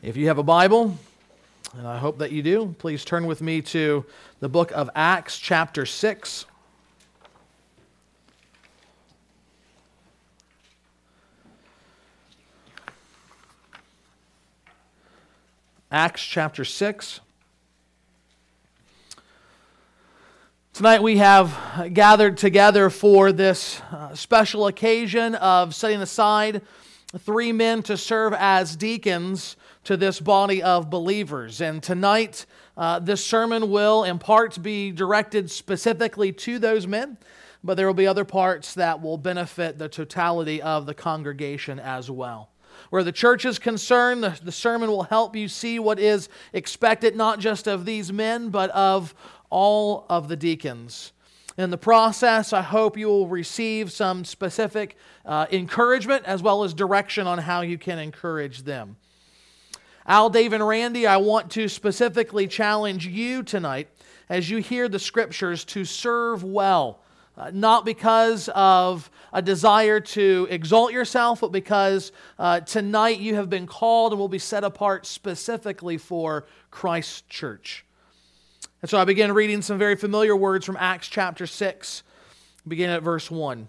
If you have a Bible, and I hope that you do, please turn with me to the book of Acts, chapter 6. Acts chapter 6. Tonight we have gathered together for this uh, special occasion of setting aside three men to serve as deacons to this body of believers. And tonight, uh, this sermon will, in part, be directed specifically to those men, but there will be other parts that will benefit the totality of the congregation as well. Where the church is concerned, the, the sermon will help you see what is expected not just of these men, but of all of the deacons. In the process, I hope you will receive some specific uh, encouragement as well as direction on how you can encourage them. Al, Dave, and Randy, I want to specifically challenge you tonight as you hear the scriptures to serve well. Uh, not because of a desire to exalt yourself, but because uh, tonight you have been called and will be set apart specifically for Christ's church. And so I begin reading some very familiar words from Acts chapter 6, beginning at verse 1.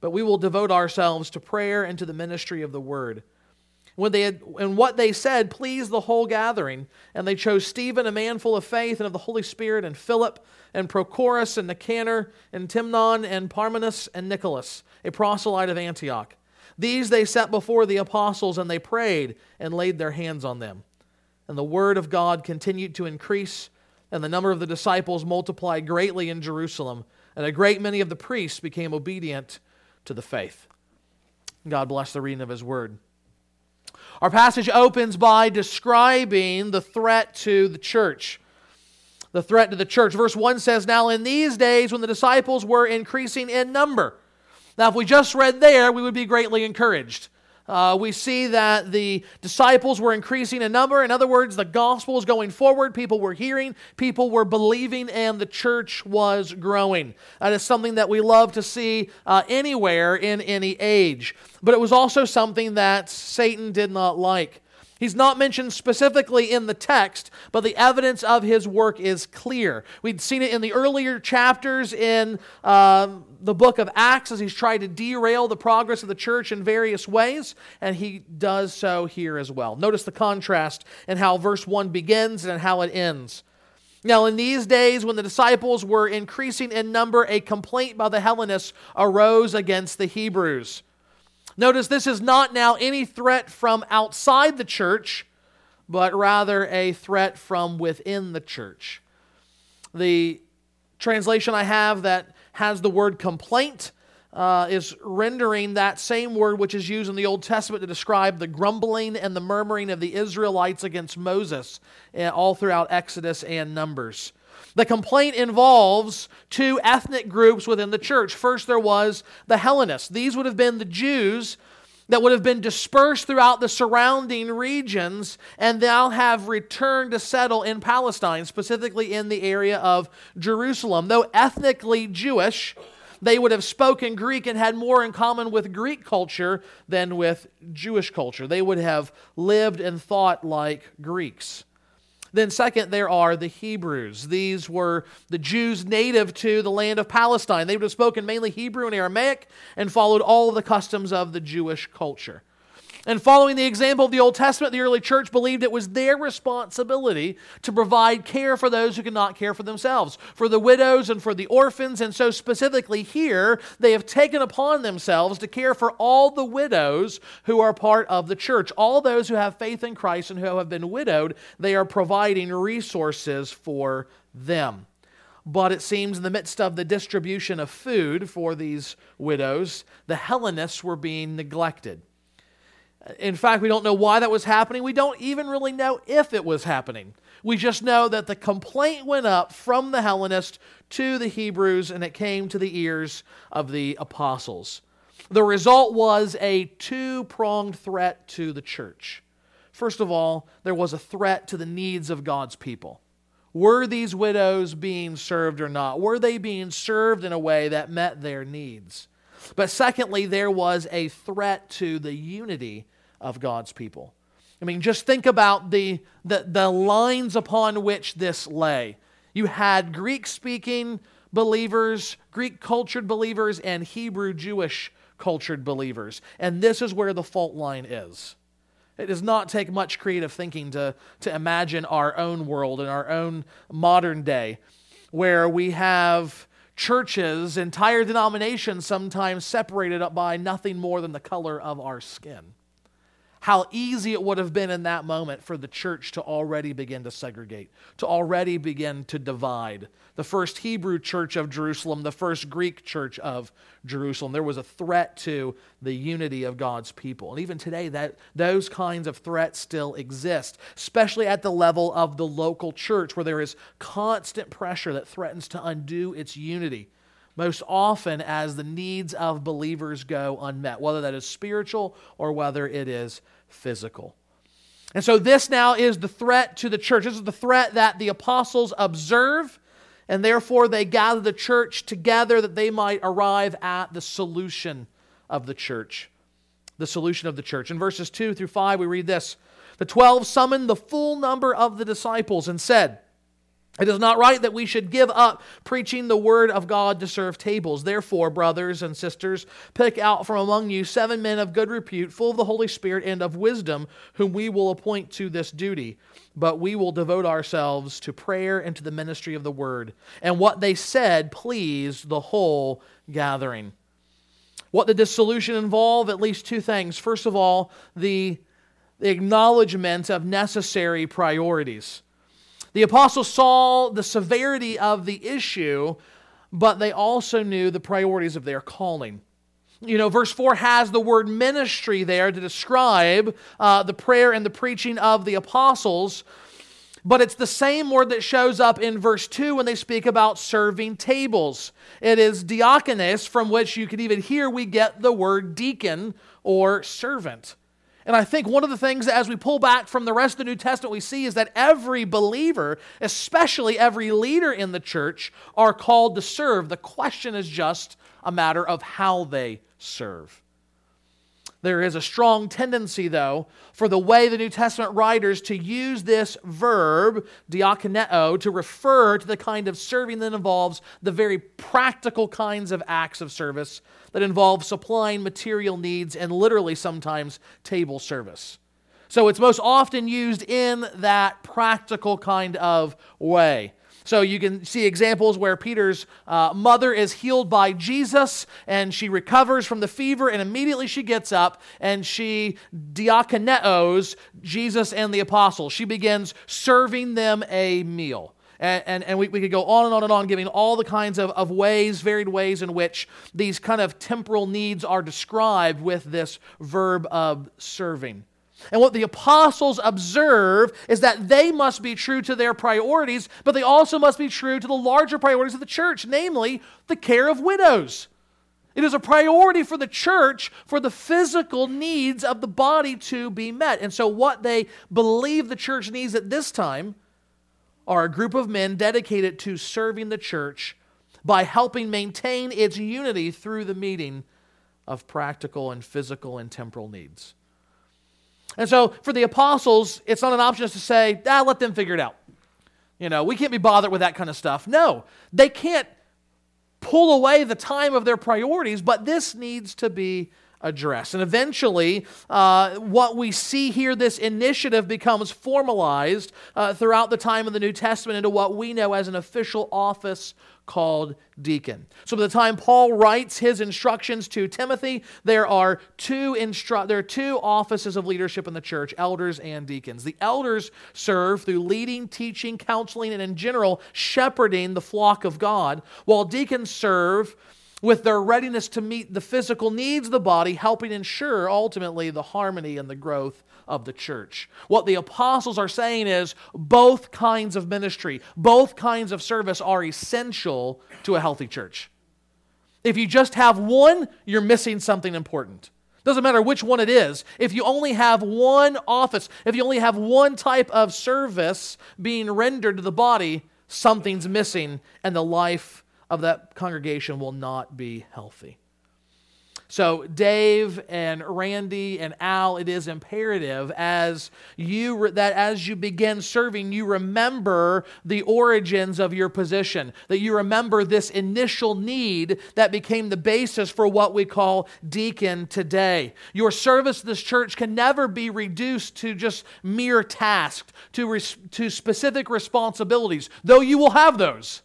but we will devote ourselves to prayer and to the ministry of the word. When they had, and what they said pleased the whole gathering, and they chose Stephen, a man full of faith and of the Holy Spirit, and Philip, and Prochorus, and Nicanor, and Timon, and Parmenas, and Nicholas, a proselyte of Antioch. These they set before the apostles, and they prayed and laid their hands on them. And the word of God continued to increase, and the number of the disciples multiplied greatly in Jerusalem, and a great many of the priests became obedient to the faith. God bless the reading of His Word. Our passage opens by describing the threat to the church. The threat to the church. Verse 1 says, Now in these days when the disciples were increasing in number. Now, if we just read there, we would be greatly encouraged uh, we see that the disciples were increasing in number. In other words, the gospel was going forward. People were hearing, people were believing, and the church was growing. That is something that we love to see uh, anywhere in any age. But it was also something that Satan did not like. He's not mentioned specifically in the text, but the evidence of his work is clear. We'd seen it in the earlier chapters in um, the book of Acts as he's tried to derail the progress of the church in various ways, and he does so here as well. Notice the contrast in how verse 1 begins and how it ends. Now, in these days, when the disciples were increasing in number, a complaint by the Hellenists arose against the Hebrews. Notice this is not now any threat from outside the church, but rather a threat from within the church. The translation I have that has the word complaint uh, is rendering that same word which is used in the Old Testament to describe the grumbling and the murmuring of the Israelites against Moses eh, all throughout Exodus and Numbers. The complaint involves two ethnic groups within the church. First, there was the Hellenists. These would have been the Jews that would have been dispersed throughout the surrounding regions and now have returned to settle in Palestine, specifically in the area of Jerusalem. Though ethnically Jewish, they would have spoken Greek and had more in common with Greek culture than with Jewish culture. They would have lived and thought like Greeks. Then, second, there are the Hebrews. These were the Jews native to the land of Palestine. They would have spoken mainly Hebrew and Aramaic and followed all the customs of the Jewish culture. And following the example of the Old Testament, the early church believed it was their responsibility to provide care for those who could not care for themselves, for the widows and for the orphans. And so, specifically here, they have taken upon themselves to care for all the widows who are part of the church. All those who have faith in Christ and who have been widowed, they are providing resources for them. But it seems in the midst of the distribution of food for these widows, the Hellenists were being neglected. In fact, we don't know why that was happening. We don't even really know if it was happening. We just know that the complaint went up from the Hellenists to the Hebrews and it came to the ears of the apostles. The result was a two pronged threat to the church. First of all, there was a threat to the needs of God's people. Were these widows being served or not? Were they being served in a way that met their needs? But secondly, there was a threat to the unity of God's people. I mean, just think about the, the, the lines upon which this lay. You had Greek speaking believers, Greek cultured believers, and Hebrew Jewish cultured believers. And this is where the fault line is. It does not take much creative thinking to, to imagine our own world and our own modern day where we have churches, entire denominations sometimes separated up by nothing more than the color of our skin how easy it would have been in that moment for the church to already begin to segregate, to already begin to divide. The first Hebrew church of Jerusalem, the first Greek church of Jerusalem, there was a threat to the unity of God's people. And even today, that, those kinds of threats still exist, especially at the level of the local church, where there is constant pressure that threatens to undo its unity most often as the needs of believers go unmet, whether that is spiritual or whether it is physical. And so, this now is the threat to the church. This is the threat that the apostles observe, and therefore they gather the church together that they might arrive at the solution of the church. The solution of the church. In verses 2 through 5, we read this The twelve summoned the full number of the disciples and said, it is not right that we should give up preaching the word of God to serve tables. Therefore, brothers and sisters, pick out from among you seven men of good repute, full of the Holy Spirit and of wisdom, whom we will appoint to this duty. But we will devote ourselves to prayer and to the ministry of the word. And what they said pleased the whole gathering. What did this solution involve? At least two things. First of all, the, the acknowledgement of necessary priorities. The apostles saw the severity of the issue, but they also knew the priorities of their calling. You know, verse 4 has the word ministry there to describe uh, the prayer and the preaching of the apostles, but it's the same word that shows up in verse 2 when they speak about serving tables. It is diakonos, from which you can even hear we get the word deacon or servant. And I think one of the things as we pull back from the rest of the New Testament we see is that every believer, especially every leader in the church, are called to serve. The question is just a matter of how they serve. There is a strong tendency, though, for the way the New Testament writers to use this verb, diakoneo, to refer to the kind of serving that involves the very practical kinds of acts of service that involve supplying material needs and literally sometimes table service. So it's most often used in that practical kind of way. So you can see examples where Peter's uh, mother is healed by Jesus and she recovers from the fever, and immediately she gets up and she diakoneos Jesus and the apostles. She begins serving them a meal. And, and, and we, we could go on and on and on, giving all the kinds of, of ways, varied ways in which these kind of temporal needs are described with this verb of serving. And what the apostles observe is that they must be true to their priorities, but they also must be true to the larger priorities of the church, namely the care of widows. It is a priority for the church for the physical needs of the body to be met. And so, what they believe the church needs at this time are a group of men dedicated to serving the church by helping maintain its unity through the meeting of practical and physical and temporal needs. And so for the apostles, it's not an option just to say, ah, let them figure it out. You know, we can't be bothered with that kind of stuff. No, they can't pull away the time of their priorities, but this needs to be addressed. And eventually, uh, what we see here, this initiative becomes formalized uh, throughout the time of the New Testament into what we know as an official office called deacon. So by the time Paul writes his instructions to Timothy, there are two instru- there are two offices of leadership in the church, elders and deacons. The elders serve through leading, teaching, counseling, and in general shepherding the flock of God, while deacons serve with their readiness to meet the physical needs of the body, helping ensure ultimately the harmony and the growth of the church. What the apostles are saying is both kinds of ministry, both kinds of service are essential to a healthy church. If you just have one, you're missing something important. Doesn't matter which one it is. If you only have one office, if you only have one type of service being rendered to the body, something's missing, and the life of that congregation will not be healthy. So, Dave and Randy and Al, it is imperative as you that as you begin serving, you remember the origins of your position, that you remember this initial need that became the basis for what we call deacon today. Your service to this church can never be reduced to just mere tasks, to, res, to specific responsibilities, though you will have those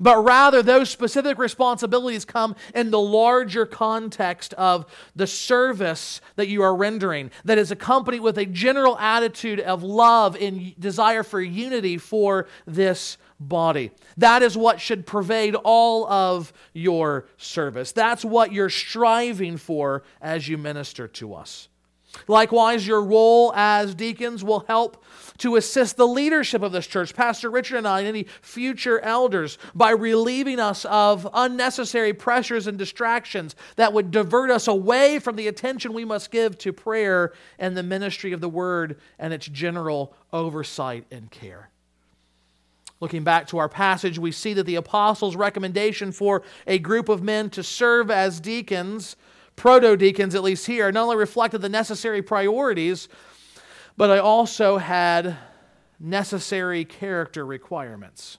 but rather those specific responsibilities come in the larger context of the service that you are rendering that is accompanied with a general attitude of love and desire for unity for this body. That is what should pervade all of your service. That's what you're striving for as you minister to us. Likewise, your role as deacons will help to assist the leadership of this church, Pastor Richard and I, and any future elders, by relieving us of unnecessary pressures and distractions that would divert us away from the attention we must give to prayer and the ministry of the word and its general oversight and care. Looking back to our passage, we see that the apostles' recommendation for a group of men to serve as deacons proto deacons, at least here, not only reflected the necessary priorities, but I also had necessary character requirements.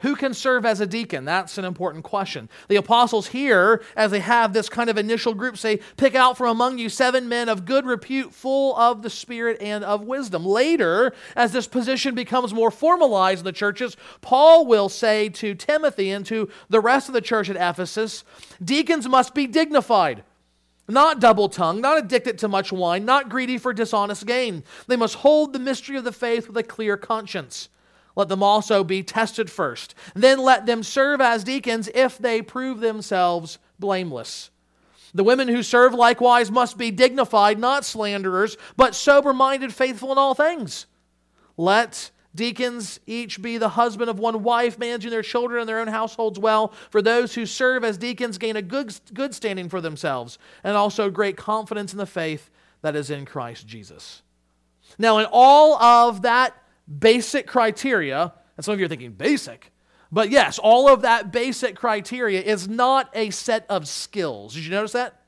Who can serve as a deacon? That's an important question. The apostles here, as they have this kind of initial group, say, Pick out from among you seven men of good repute, full of the Spirit and of wisdom. Later, as this position becomes more formalized in the churches, Paul will say to Timothy and to the rest of the church at Ephesus, Deacons must be dignified not double tongued, not addicted to much wine, not greedy for dishonest gain. They must hold the mystery of the faith with a clear conscience let them also be tested first. Then let them serve as deacons if they prove themselves blameless. The women who serve likewise must be dignified, not slanderers, but sober minded, faithful in all things. Let deacons each be the husband of one wife, managing their children and their own households well. For those who serve as deacons gain a good, good standing for themselves, and also great confidence in the faith that is in Christ Jesus. Now, in all of that basic criteria, and some of you are thinking, basic? But yes, all of that basic criteria is not a set of skills. Did you notice that?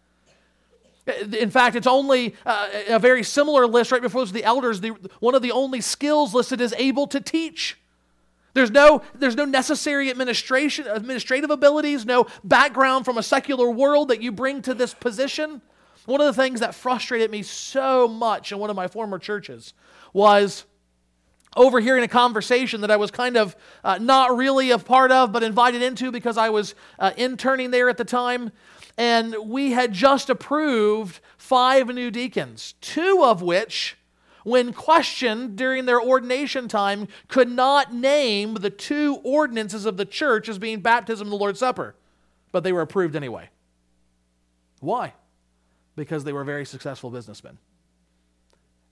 In fact, it's only uh, a very similar list right before the elders. The, one of the only skills listed is able to teach. There's no, there's no necessary administration, administrative abilities, no background from a secular world that you bring to this position. One of the things that frustrated me so much in one of my former churches was overhearing a conversation that I was kind of uh, not really a part of, but invited into because I was uh, interning there at the time. And we had just approved five new deacons, two of which, when questioned during their ordination time, could not name the two ordinances of the church as being baptism and the Lord's Supper, but they were approved anyway. Why? Because they were very successful businessmen.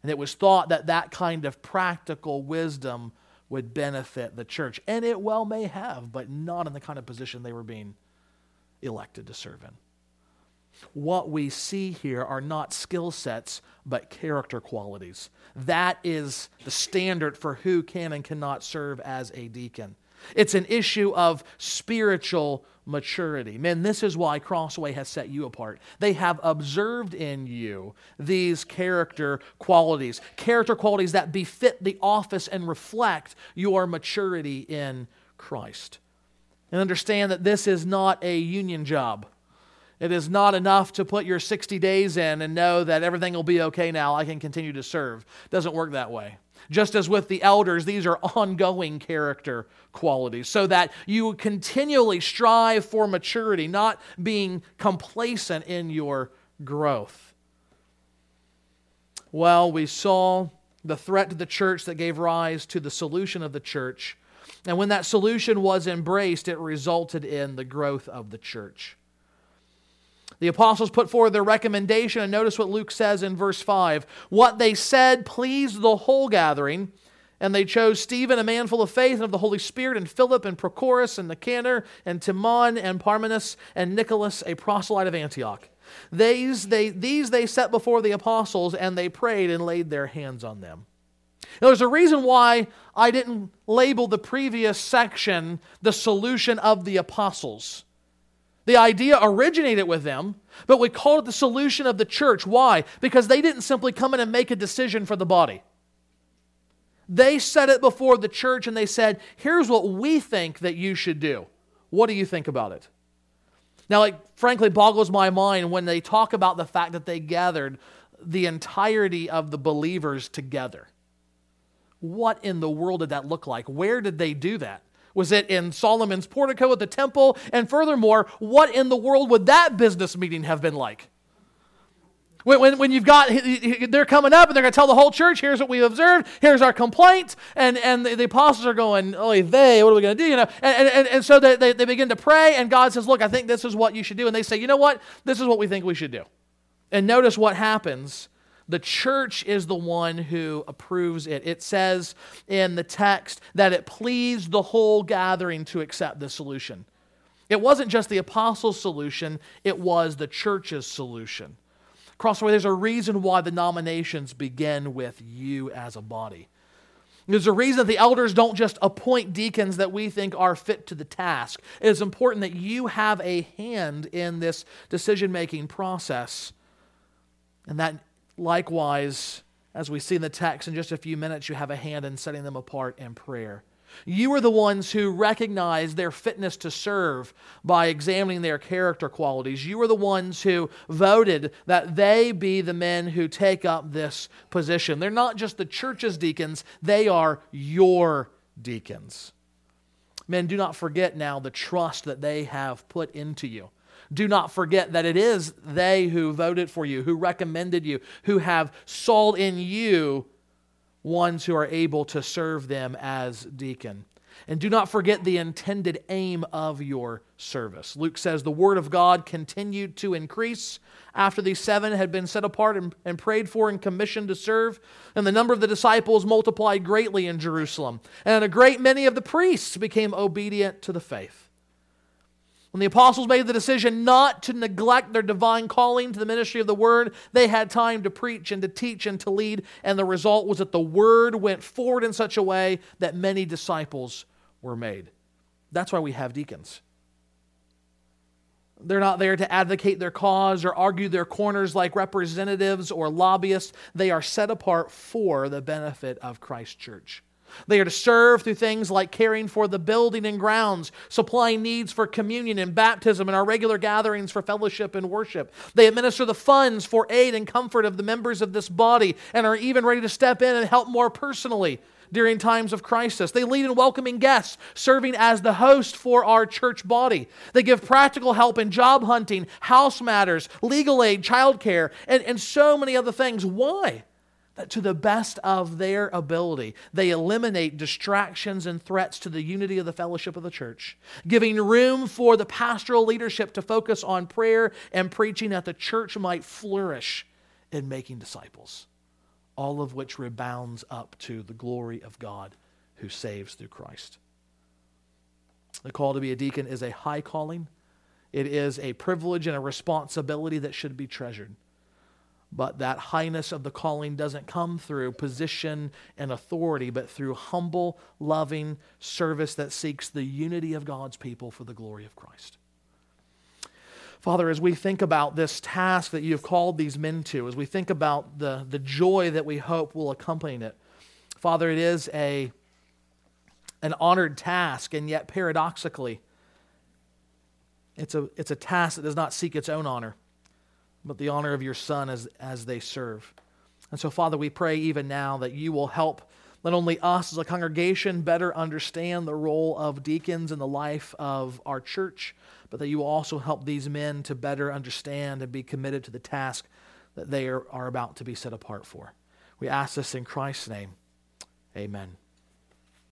And it was thought that that kind of practical wisdom would benefit the church. And it well may have, but not in the kind of position they were being elected to serve in. What we see here are not skill sets, but character qualities. That is the standard for who can and cannot serve as a deacon. It's an issue of spiritual maturity. Men, this is why Crossway has set you apart. They have observed in you these character qualities, character qualities that befit the office and reflect your maturity in Christ. And understand that this is not a union job. It is not enough to put your 60 days in and know that everything will be okay now. I can continue to serve. Doesn't work that way. Just as with the elders, these are ongoing character qualities, so that you continually strive for maturity, not being complacent in your growth. Well, we saw the threat to the church that gave rise to the solution of the church. And when that solution was embraced, it resulted in the growth of the church. The apostles put forward their recommendation, and notice what Luke says in verse 5. What they said pleased the whole gathering, and they chose Stephen, a man full of faith and of the Holy Spirit, and Philip, and Prochorus, and Nicanor, and Timon, and Parmenas, and Nicholas, a proselyte of Antioch. These they, these they set before the apostles, and they prayed and laid their hands on them. Now, there's a reason why I didn't label the previous section the solution of the apostles. The idea originated with them, but we called it the solution of the church. Why? Because they didn't simply come in and make a decision for the body. They set it before the church and they said, Here's what we think that you should do. What do you think about it? Now, like, frankly, boggles my mind when they talk about the fact that they gathered the entirety of the believers together. What in the world did that look like? Where did they do that? Was it in Solomon's portico at the temple? And furthermore, what in the world would that business meeting have been like? When, when, when you've got, they're coming up and they're going to tell the whole church, here's what we've observed, here's our complaint, and, and the, the apostles are going, oh, they, what are we going to do? You know, and, and, and so they, they, they begin to pray, and God says, look, I think this is what you should do. And they say, you know what? This is what we think we should do. And notice what happens the church is the one who approves it. It says in the text that it pleased the whole gathering to accept the solution. It wasn't just the apostles' solution, it was the church's solution. Crossway, there's a reason why the nominations begin with you as a body. There's a reason that the elders don't just appoint deacons that we think are fit to the task. It is important that you have a hand in this decision making process. And that Likewise, as we see in the text in just a few minutes, you have a hand in setting them apart in prayer. You are the ones who recognize their fitness to serve by examining their character qualities. You are the ones who voted that they be the men who take up this position. They're not just the church's deacons, they are your deacons. Men, do not forget now the trust that they have put into you. Do not forget that it is they who voted for you, who recommended you, who have saw in you ones who are able to serve them as deacon. And do not forget the intended aim of your service. Luke says the word of God continued to increase after these seven had been set apart and, and, prayed for and commissioned to serve. And the number of the disciples multiplied greatly in Jerusalem. And a great many of the priests became obedient to the faith. When the apostles made the decision not to neglect their divine calling to the ministry of the word, they had time to preach and to teach and to lead, and the result was that the word went forward in such a way that many disciples were made. That's why we have deacons. They're not there to advocate their cause or argue their corners like representatives or lobbyists. They are set apart for the benefit of Christ's church. They are to serve through things like caring for the building and grounds, supplying needs for communion and baptism, and our regular gatherings for fellowship and worship. They administer the funds for aid and comfort of the members of this body and are even ready to step in and help more personally during times of crisis. They lead in welcoming guests, serving as the host for our church body. They give practical help in job hunting, house matters, legal aid, childcare, and, and so many other things. Why? To the best of their ability, they eliminate distractions and threats to the unity of the fellowship of the church, giving room for the pastoral leadership to focus on prayer and preaching that the church might flourish in making disciples, all of which rebounds up to the glory of God who saves through Christ. The call to be a deacon is a high calling. It is a privilege and a responsibility that should be treasured. But that highness of the calling doesn't come through position and authority, but through humble, loving service that seeks the unity of God's people for the glory of Christ. Father, as we think about this task that you've called these men to, as we think about the, the joy that we hope will accompany it, Father, it is a, an honored task, and yet paradoxically, it's a, it's a task that does not seek its own honor but the honor of your Son as, as they serve. And so, Father, we pray even now that you will help not only us as a congregation better understand the role of deacons in the life of our church, but that you will also help these men to better understand and be committed to the task that they are, are about to be set apart for. We ask this in Christ's name. Amen.